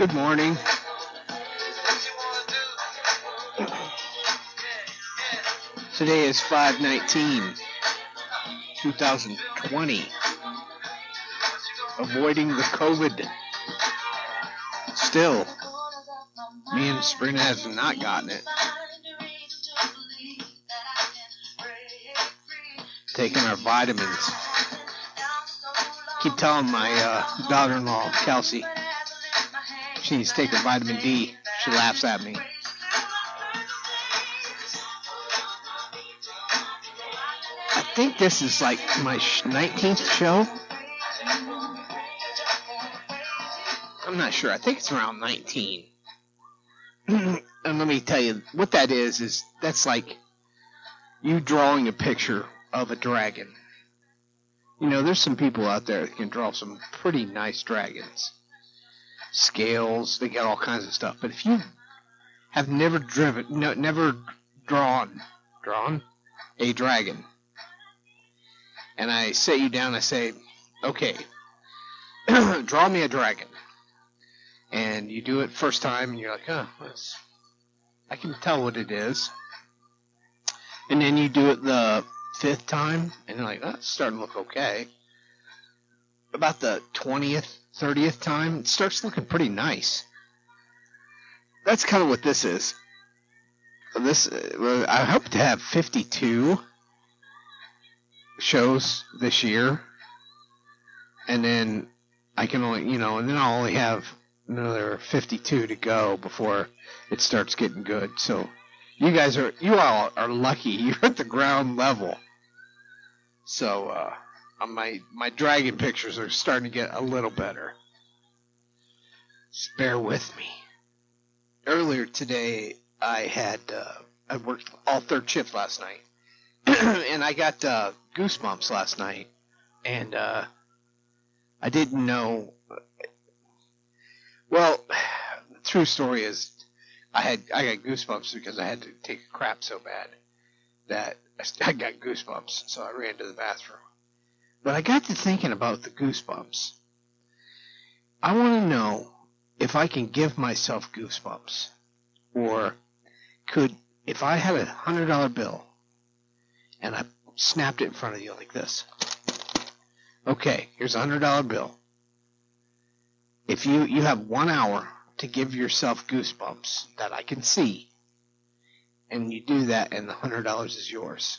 Good morning. Today is 519, 2020. Avoiding the COVID. Still, me and Sabrina has not gotten it. Taking our vitamins. Keep telling my uh, daughter-in-law, Kelsey, she needs take her vitamin D. She laughs at me. I think this is like my 19th show. I'm not sure. I think it's around 19. and let me tell you what that is is that's like you drawing a picture of a dragon. You know, there's some people out there that can draw some pretty nice dragons. Scales, they got all kinds of stuff. But if you have never driven, no, never drawn, drawn a dragon, and I set you down, I say, okay, draw me a dragon. And you do it first time, and you're like, oh, that's, I can tell what it is. And then you do it the fifth time, and you're like, that's starting to look okay. About the 20th, 30th time, it starts looking pretty nice. That's kind of what this is. This, uh, I hope to have 52 shows this year, and then I can only, you know, and then I'll only have another 52 to go before it starts getting good. So you guys are, you all are lucky. You're at the ground level. So uh, my my dragon pictures are starting to get a little better. Bear with me. Earlier today, I had uh, I worked all third shift last night, and I got uh, goosebumps last night, and uh, I didn't know. Well, the true story is, I had I got goosebumps because I had to take a crap so bad that I got goosebumps, so I ran to the bathroom. But I got to thinking about the goosebumps. I want to know if I can give myself goosebumps, or could if I had a hundred dollar bill and I snapped it in front of you like this. Okay, here's a hundred dollar bill. If you you have one hour to give yourself goosebumps that I can see, and you do that, and the hundred dollars is yours.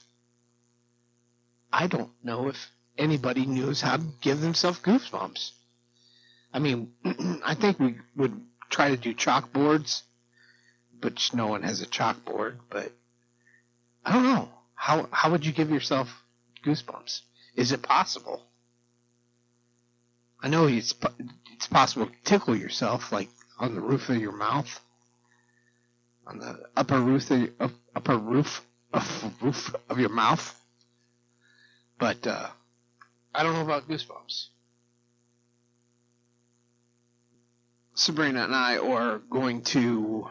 I don't know if anybody knows how to give themselves goosebumps. I mean, I think we would try to do chalkboards, but no one has a chalkboard. But I don't know how how would you give yourself goosebumps? Is it possible? I know it's it's possible to tickle yourself, like on the roof of your mouth, on the upper roof of, your, upper roof of roof of your mouth. But uh, I don't know about goosebumps. Sabrina and I are going to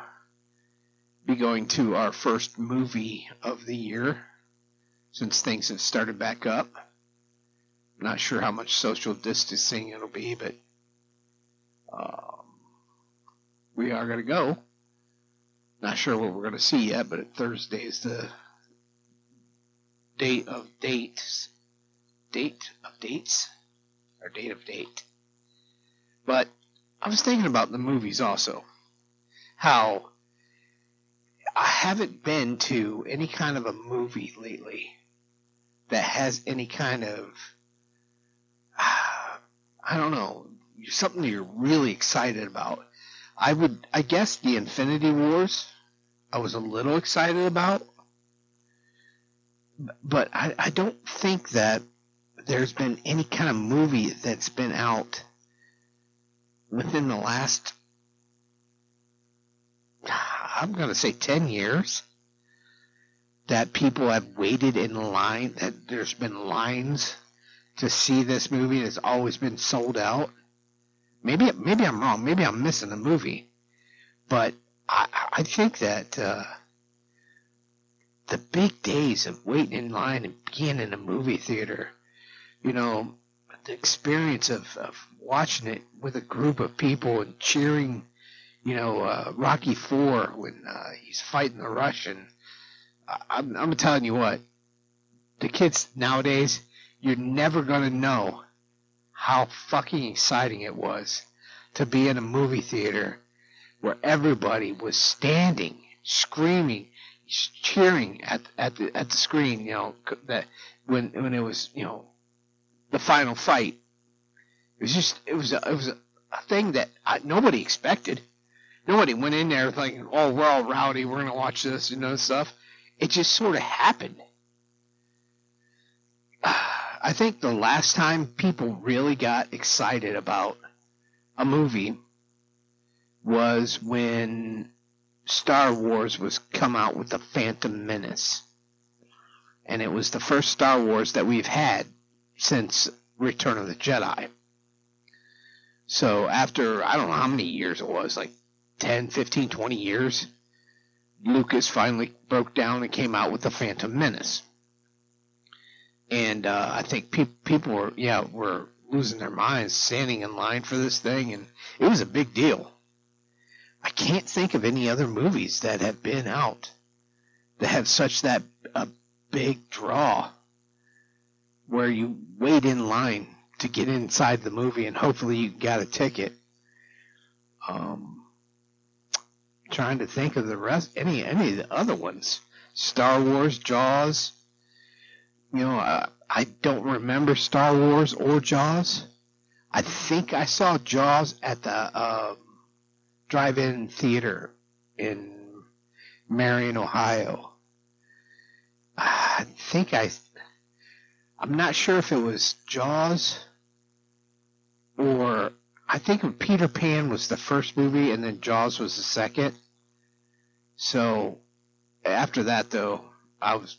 be going to our first movie of the year since things have started back up. Not sure how much social distancing it'll be, but um, we are going to go. Not sure what we're going to see yet, but Thursday is the date of dates. Date of dates? Or date of date. But I was thinking about the movies also. How I haven't been to any kind of a movie lately that has any kind of I don't know something you're really excited about. I would I guess the Infinity Wars I was a little excited about, but I, I don't think that there's been any kind of movie that's been out within the last I'm going to say 10 years that people have waited in line, that there's been lines to see this movie. It's always been sold out. Maybe maybe I'm wrong. Maybe I'm missing a movie, but I, I think that uh, the big days of waiting in line and being in a movie theater, you know, the experience of, of watching it with a group of people and cheering you know, uh, Rocky Four when uh, he's fighting the Russian. I, I'm, I'm telling you what, the kids nowadays, you're never gonna know how fucking exciting it was to be in a movie theater where everybody was standing, screaming, cheering at at the at the screen. You know that when when it was you know the final fight. It was just it was a, it was a, a thing that I, nobody expected. Nobody went in there thinking, "Oh, we're all rowdy. We're gonna watch this," you know, stuff. It just sort of happened. I think the last time people really got excited about a movie was when Star Wars was come out with the Phantom Menace. And it was the first Star Wars that we've had since Return of the Jedi. So after, I don't know how many years it was, like 10, 15, 20 years, Lucas finally broke down and came out with the Phantom Menace. And uh, I think pe- people were, yeah, were losing their minds standing in line for this thing, and it was a big deal. I can't think of any other movies that have been out that have such that a big draw where you wait in line to get inside the movie and hopefully you got a ticket. Um, trying to think of the rest, any any of the other ones. Star Wars, Jaws. You know, uh, I don't remember Star Wars or Jaws. I think I saw Jaws at the uh, drive-in theater in Marion, Ohio. I think I I'm not sure if it was Jaws or I think Peter Pan was the first movie and then Jaws was the second. So after that though, I was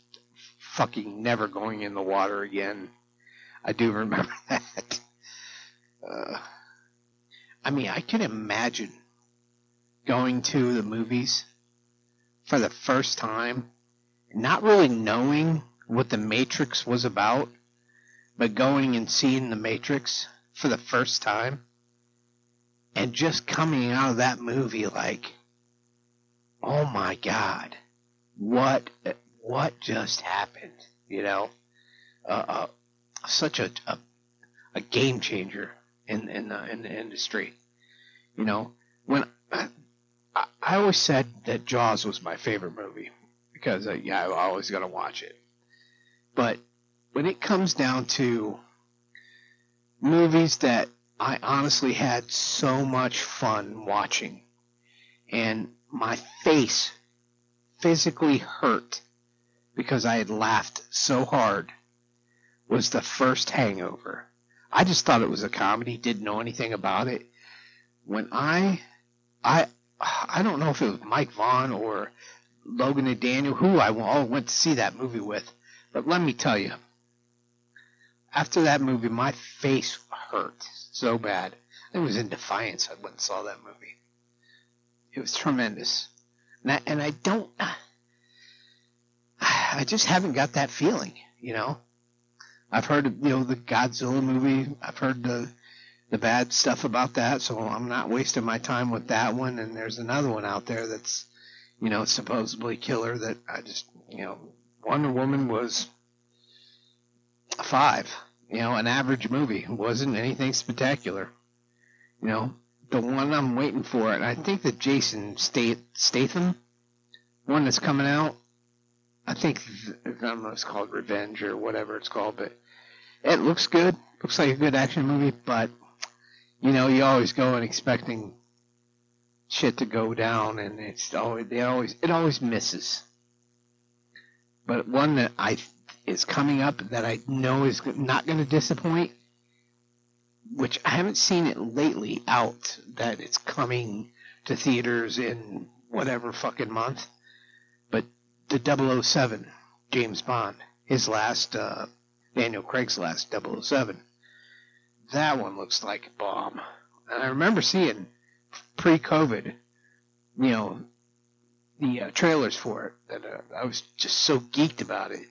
fucking never going in the water again. I do remember that. Uh, I mean, I can imagine going to the movies for the first time, not really knowing what the Matrix was about, but going and seeing the Matrix for the first time and just coming out of that movie like, oh my God, what, what just happened? You know, uh, uh, such a, a, a game changer in, in the, in the industry. You know, when I, I always said that Jaws was my favorite movie because uh, yeah, I always got to watch it. But when it comes down to movies that I honestly had so much fun watching, and my face physically hurt because I had laughed so hard, was the first Hangover. I just thought it was a comedy, didn't know anything about it. When I, I, I don't know if it was Mike Vaughn or Logan and Daniel, who I all went to see that movie with. But let me tell you, after that movie, my face hurt so bad. It was in Defiance. I went and saw that movie. It was tremendous. And I, and I don't, I just haven't got that feeling, you know. I've heard, you know, the Godzilla movie. I've heard the the bad stuff about that, so I'm not wasting my time with that one. And there's another one out there that's, you know, supposedly killer that I just, you know, Wonder Woman was five. You know, an average movie. It wasn't anything spectacular. You know, the one I'm waiting for, and I think that Jason Statham, one that's coming out, I think I don't know it's called Revenge or whatever it's called, but it looks good. Looks like a good action movie, but you know, you always go in expecting shit to go down, and it's always they always it always misses. But one that I is coming up that I know is not going to disappoint, which I haven't seen it lately out that it's coming to theaters in whatever fucking month, but the 007 James Bond, his last uh, Daniel Craig's last 007. That one looks like a bomb. And I remember seeing pre-COVID, you know, the uh, trailers for it that uh, I was just so geeked about it.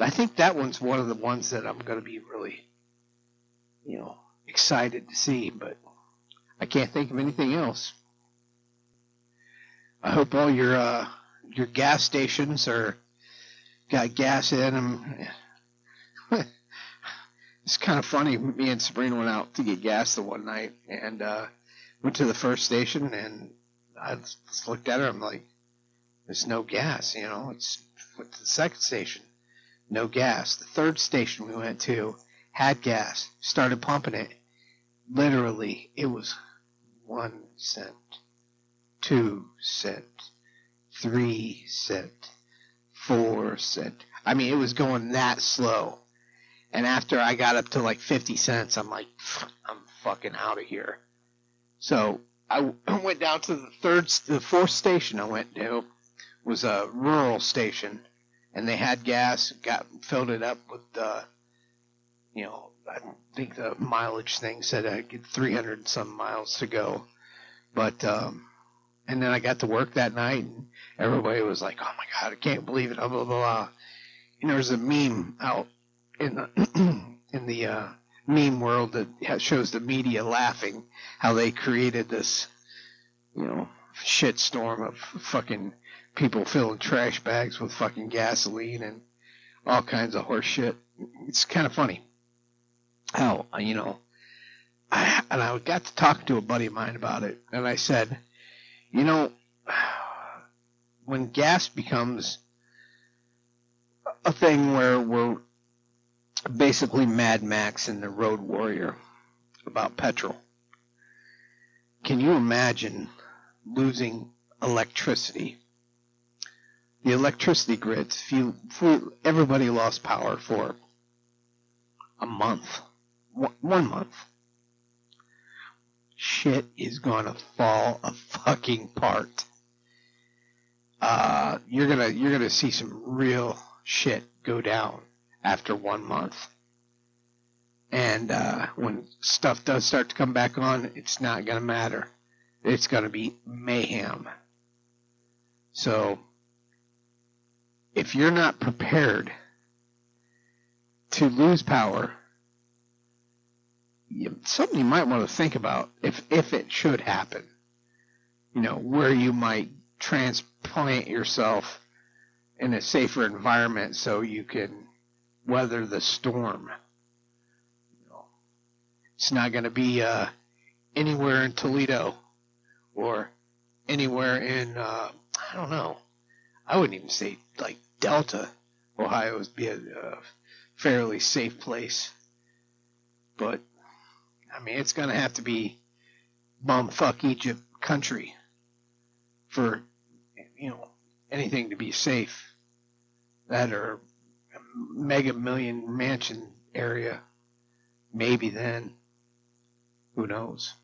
I think that one's one of the ones that I'm going to be really, you know, excited to see, but I can't think of anything else. I hope all your uh, your gas stations are got gas in them. it's kind of funny. Me and Sabrina went out to get gas the one night and uh, went to the first station, and I just looked at her. And I'm like, "There's no gas." You know, it's went to the second station, no gas. The third station we went to had gas. Started pumping it. Literally, it was one cent, two cent, three cent, four cent. I mean, it was going that slow. And after I got up to like 50 cents, I'm like, I'm fucking out of here. So I went down to the third, the fourth station I went to was a rural station, and they had gas. Got filled it up with, uh, you know, I think the mileage thing said I get 300 some miles to go, but um, and then I got to work that night, and everybody was like, "Oh my god, I can't believe it!" Blah blah blah. You know, there's a meme out in the in the uh, meme world that shows the media laughing how they created this, you know, shit storm of fucking people filling trash bags with fucking gasoline and all kinds of horse shit. It's kind of funny how you know. I, and I got to talk to a buddy of mine about it, and I said, you know, when gas becomes a thing where we're basically Mad Max and the Road Warrior about petrol. Can you imagine losing electricity? The electricity grids, few, everybody lost power for a month, one month. Shit is gonna fall a fucking part. Uh, you're gonna you're gonna see some real shit go down after one month. And uh, when stuff does start to come back on, it's not to matter. It's to be mayhem. So, if you're not prepared to lose power, you, something you might want to think about if if it should happen. You know, where you might transplant yourself in a safer environment so you can weather the storm. It's not going to be uh, anywhere in Toledo or anywhere in uh, I don't know. I wouldn't even say like Delta, Ohio would be a, a fairly safe place, but I mean it's to have to be bumfuck Egypt country for you know anything to be safe that are mega million mansion area, maybe then. Who knows?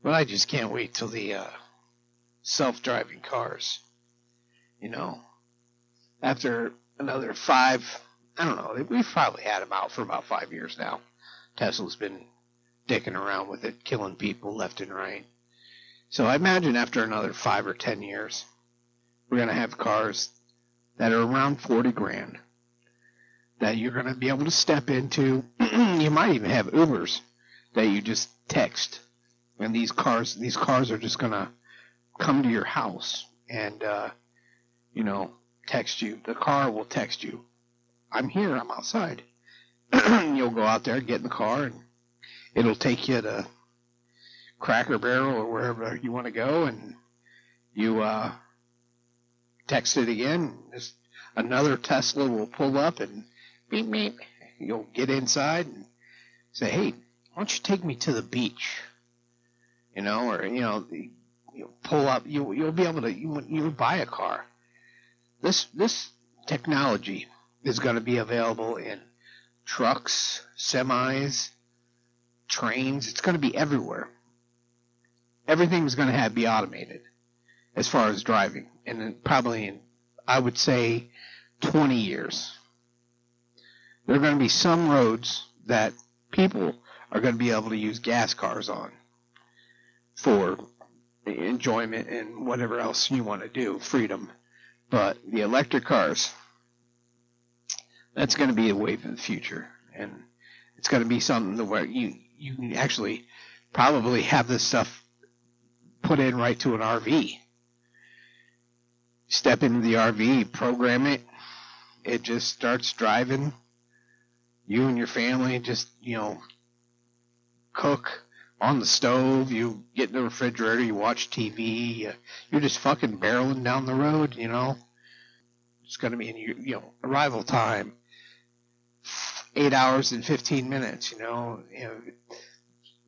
But I just can't wait till the uh, self-driving cars. You know, after another five, I don't know. We've probably had them out for about five years now. Tesla's been dicking around with it, killing people left and right. So I imagine after another five or ten years, we're going to have cars that are around 40 grand that you're going to be able to step into. you might even have Ubers that you just text, and these cars these cars are just going to come to your house and uh, you know text you. The car will text you, "I'm here. I'm outside." You'll go out there, get in the car, and it'll take you to Cracker Barrel or wherever you want to go, and you uh, text it again. Just another Tesla will pull up and beep beep. You'll get inside and say, "Hey, why don't you take me to the beach?" You know, or you know, you pull up. You you'll be able to you you buy a car. This this technology is going to be available in trucks, semis, trains. It's going to be everywhere. Everything's going to have be automated as far as driving, and probably in, I would say, 20 years. There are going to be some roads that people are going to be able to use gas cars on for enjoyment and whatever else you want to do, freedom. But the electric cars, that's going to be a wave of the future, and it's going to be something where you you can actually probably have this stuff put in right to an RV. Step into the RV, program it. It just starts driving. You and your family just, you know, cook on the stove. You get in the refrigerator. You watch TV. You're just fucking barreling down the road, you know. It's going to be in your, you know, arrival time. Eight hours and 15 minutes, you know. You know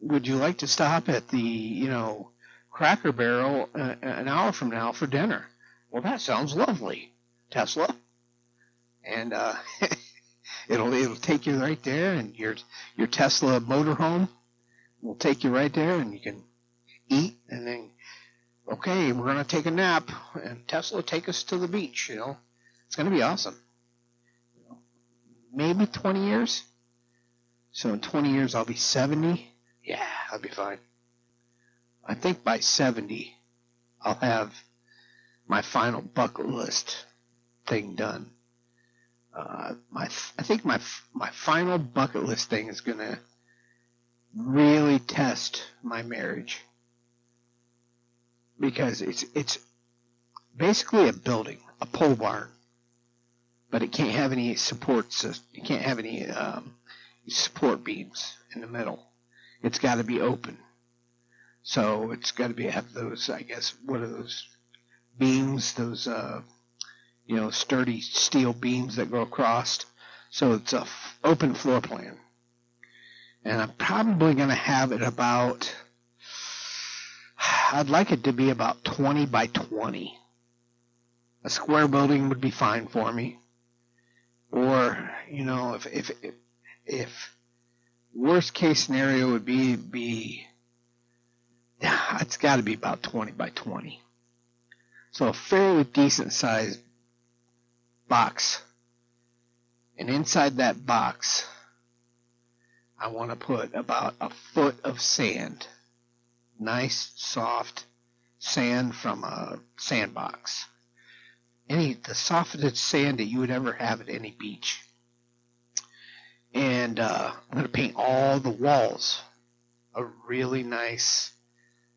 would you like to stop at the, you know, Cracker Barrel uh, an hour from now for dinner? Well, that sounds lovely, Tesla. And uh, it'll it'll take you right there, and your your Tesla motorhome will take you right there, and you can eat, and then okay, we're gonna take a nap, and Tesla take us to the beach. You know, it's gonna be awesome. Maybe 20 years. So in 20 years, I'll be 70 yeah, I'll be fine. I think by 70, I'll have my final bucket list thing done. Uh, my, I think my my final bucket list thing is gonna really test my marriage because it's it's basically a building, a pole barn, but it can't have any supports. It can't have any um, support beams in the middle it's got to be open. So it's got to be have those, I guess, what are those beams? Those, uh, you know, sturdy steel beams that go across. So it's a f- open floor plan. And I'm probably going to have it about, I'd like it to be about 20 by 20. A square building would be fine for me. Or, you know, if, if, if, if worst case scenario would be be it's got to be about 20 by 20. So a fairly decent sized box. And inside that box, I want to put about a foot of sand. Nice, soft sand from a sandbox. Any, the softest sand that you would ever have at any beach and uh, I'm going to paint all the walls a really nice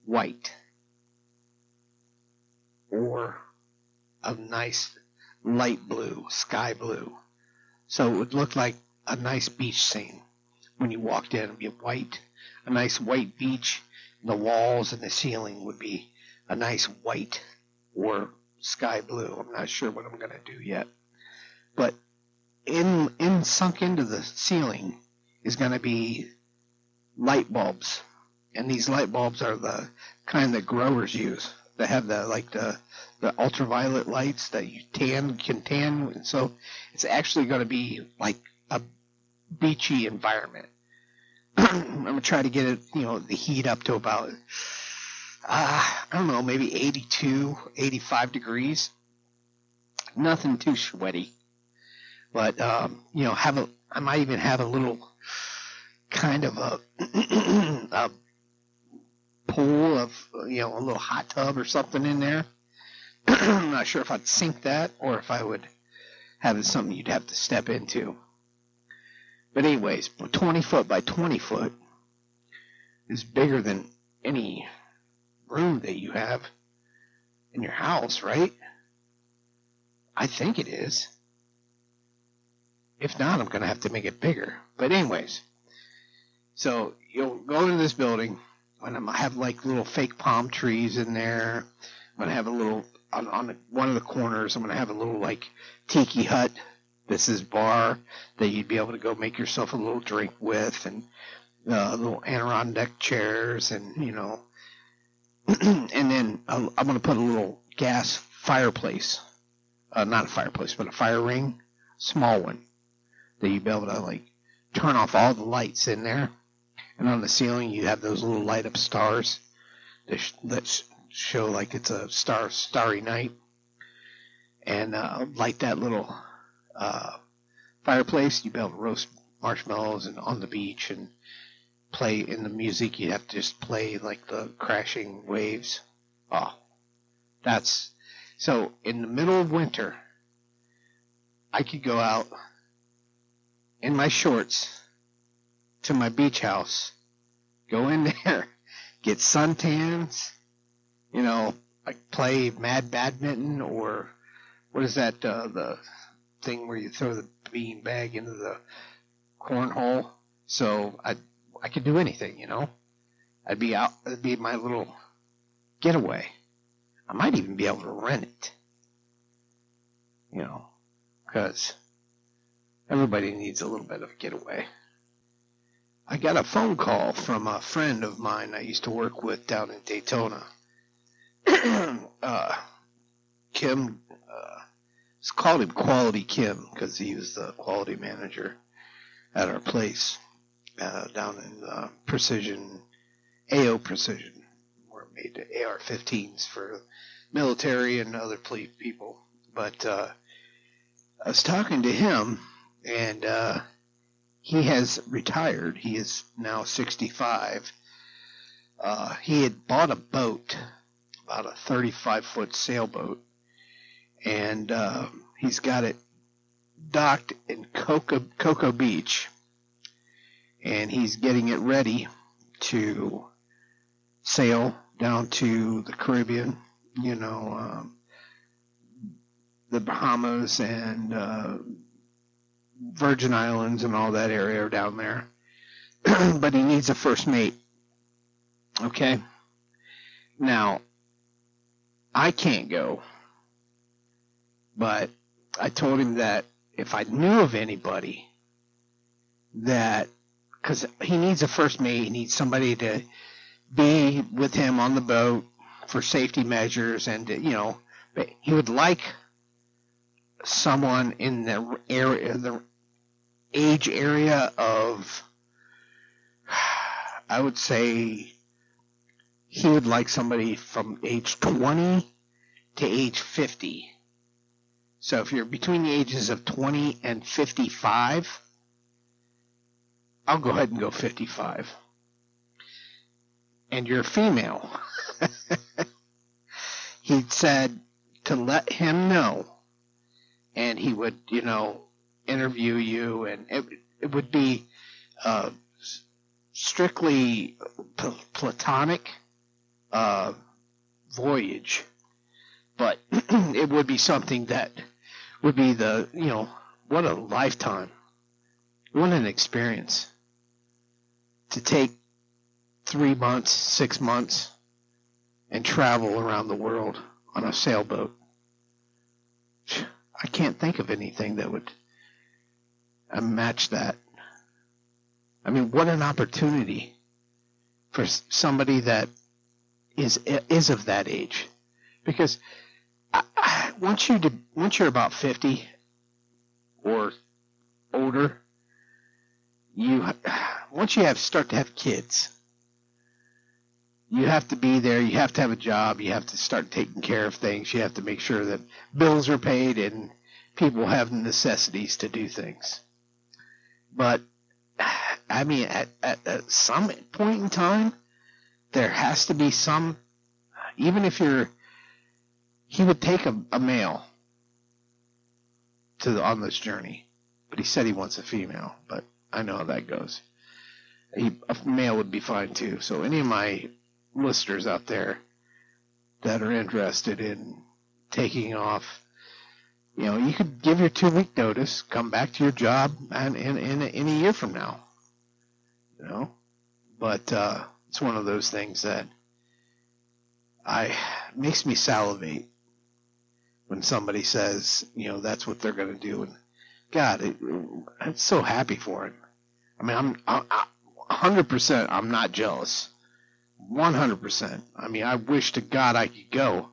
white or a nice light blue, sky blue. So it would look like a nice beach scene when you walked in. It would be white, a nice white beach. The walls and the ceiling would be a nice white or sky blue. I'm not sure what I'm going to do yet. But in in sunk into the ceiling is going to be light bulbs, and these light bulbs are the kind that growers use. They have the like the the ultraviolet lights that you tan can tan. So it's actually going to be like a beachy environment. I'm gonna try to get it, you know, the heat up to about, uh, I don't know, maybe 82, 85 degrees. Nothing too sweaty. But um, you know, have a I might even have a little kind of a, a pool of you know a little hot tub or something in there. I'm not sure if I'd sink that or if I would have it something you'd have to step into. But anyways, 20 foot by 20 foot is bigger than any room that you have in your house, right? I think it is. If not, I'm going to have to make it bigger. But anyways, so you'll go into this building, and I'm have like little fake palm trees in there. I'm going to have a little on, on one of the corners. I'm going to have a little like tiki hut. This is bar that you'd be able to go make yourself a little drink with, and uh, little Adirondack chairs, and you know. and then I'm going to put a little gas fireplace, uh, not a fireplace, but a fire ring, small one that you'd be able to like turn off all the lights in there. And on the ceiling, you have those little light up stars that, sh- that sh- show like it's a star starry night. And uh, light that little uh, fireplace. You'd be able to roast marshmallows and on the beach and play in the music. You'd have to just play like the crashing waves. Oh, that's so in the middle of winter. I could go out in my shorts to my beach house, go in there, get suntans, you know, like play mad badminton or what is that uh, the thing where you throw the bean bag into the cornhole. So I I could do anything, you know. I'd be out. It'd be my little getaway. I might even be able to rent it, you know, because everybody needs a little bit of a getaway. I got a phone call from a friend of mine I used to work with down in Daytona. uh, Kim, called him Quality Kim because he was the quality manager at our place uh, down in uh, Precision, AO Precision. We're made AR-15s for military and other people. But uh, I was talking to him, and uh, he has retired. He is now 65. Uh, he had bought a boat, about a 35 foot sailboat, and uh, he's got it docked in Cocoa, Cocoa Beach, and he's getting it ready to sail down to the Caribbean, you know, um, the Bahamas and uh, Virgin Islands and all that area are down there. but he needs a first mate. Okay? Now, I can't go. But I told him that if I knew of anybody that, because he needs a first mate, he needs somebody to be with him on the boat for safety measures, and you know, he would like someone in the area, the age area of, I would say, he would like somebody from age 20 to age 50 so if you're between the ages of 20 and 55, I'll go ahead and go 55. And you're female. he said to let him know, and he would, you know, interview you, and it, it would be uh, strictly platonic uh, voyage, but it would be something that would be the, you know, what a lifetime. What an experience. To take three months, six months, and travel around the world on a sailboat. I can't think of anything that would uh, match that. I mean, what an opportunity for somebody that is is of that age, because once you do, once you're about fifty or older, you once you have start to have kids, you have to be there. You have to have a job. You have to start taking care of things. You have to make sure that bills are paid and people have the necessities to do things. But I mean, at, at, at some point in time, there has to be some. Even if you're he would take a, a male to the, on this journey, but he said he wants a female. But I know how that goes. He, a male would be fine too. So any of my listeners out there that are interested in taking off, you know, you could give your two week notice, come back to your job, and in in, in a year from now, you know. But uh, it's one of those things that I makes me salivate when somebody says, you know, that's what they're going to do. And God, it, I'm so happy for him. I mean, I'm, I'm, I'm 100%, I'm not jealous. 100%. I mean, I wish to God I could go.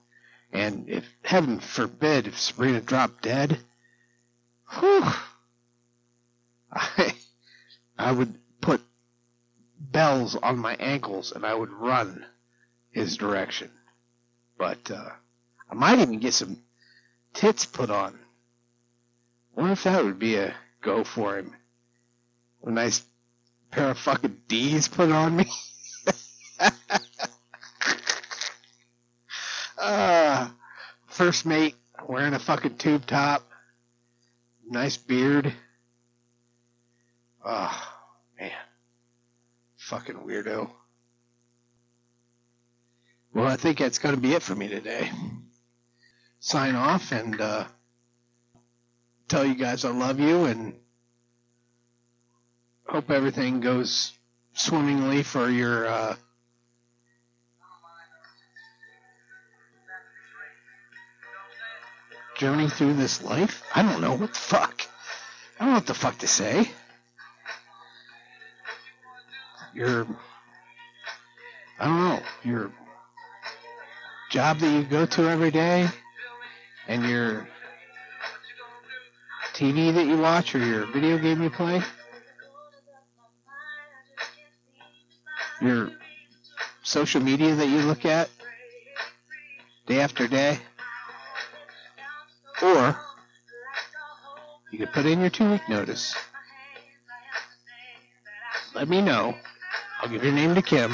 And if, heaven forbid, if Sabrina dropped dead, whew, I, I would put bells on my ankles and I would run his direction. But, uh, I might even get some tits put on. Wonder if that would be a go for him. A nice pair of fucking D's put on me. uh, first mate wearing a fucking tube top. Nice beard. Oh, man. Fucking weirdo. Well, I think that's going to be it for me today. Sign off and uh, tell you guys I love you and hope everything goes swimmingly for your uh, journey through this life. I don't know what the fuck. I don't know what the fuck to say. Your, I don't know, your job that you go to every day and your TV that you watch or your video game you play. Your social media that you look at day after day. Or you could put in your two week notice. Let me know. I'll give your name to Kim.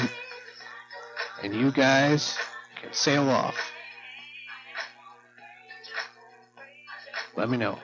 And you guys can sail off. Let me know.